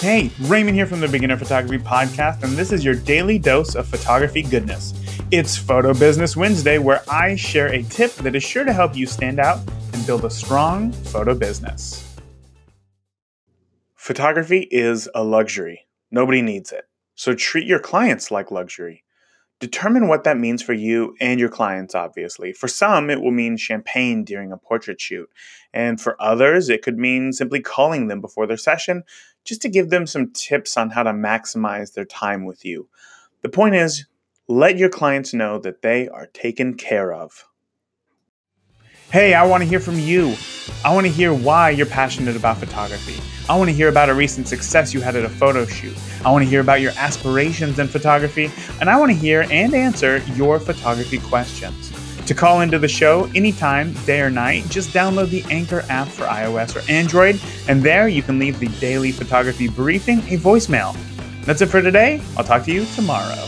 Hey, Raymond here from the Beginner Photography Podcast, and this is your daily dose of photography goodness. It's Photo Business Wednesday, where I share a tip that is sure to help you stand out and build a strong photo business. Photography is a luxury. Nobody needs it. So treat your clients like luxury. Determine what that means for you and your clients, obviously. For some, it will mean champagne during a portrait shoot. And for others, it could mean simply calling them before their session just to give them some tips on how to maximize their time with you. The point is, let your clients know that they are taken care of. Hey, I want to hear from you. I want to hear why you're passionate about photography. I want to hear about a recent success you had at a photo shoot. I want to hear about your aspirations in photography, and I want to hear and answer your photography questions. To call into the show anytime, day or night, just download the Anchor app for iOS or Android, and there you can leave the daily photography briefing a voicemail. That's it for today. I'll talk to you tomorrow.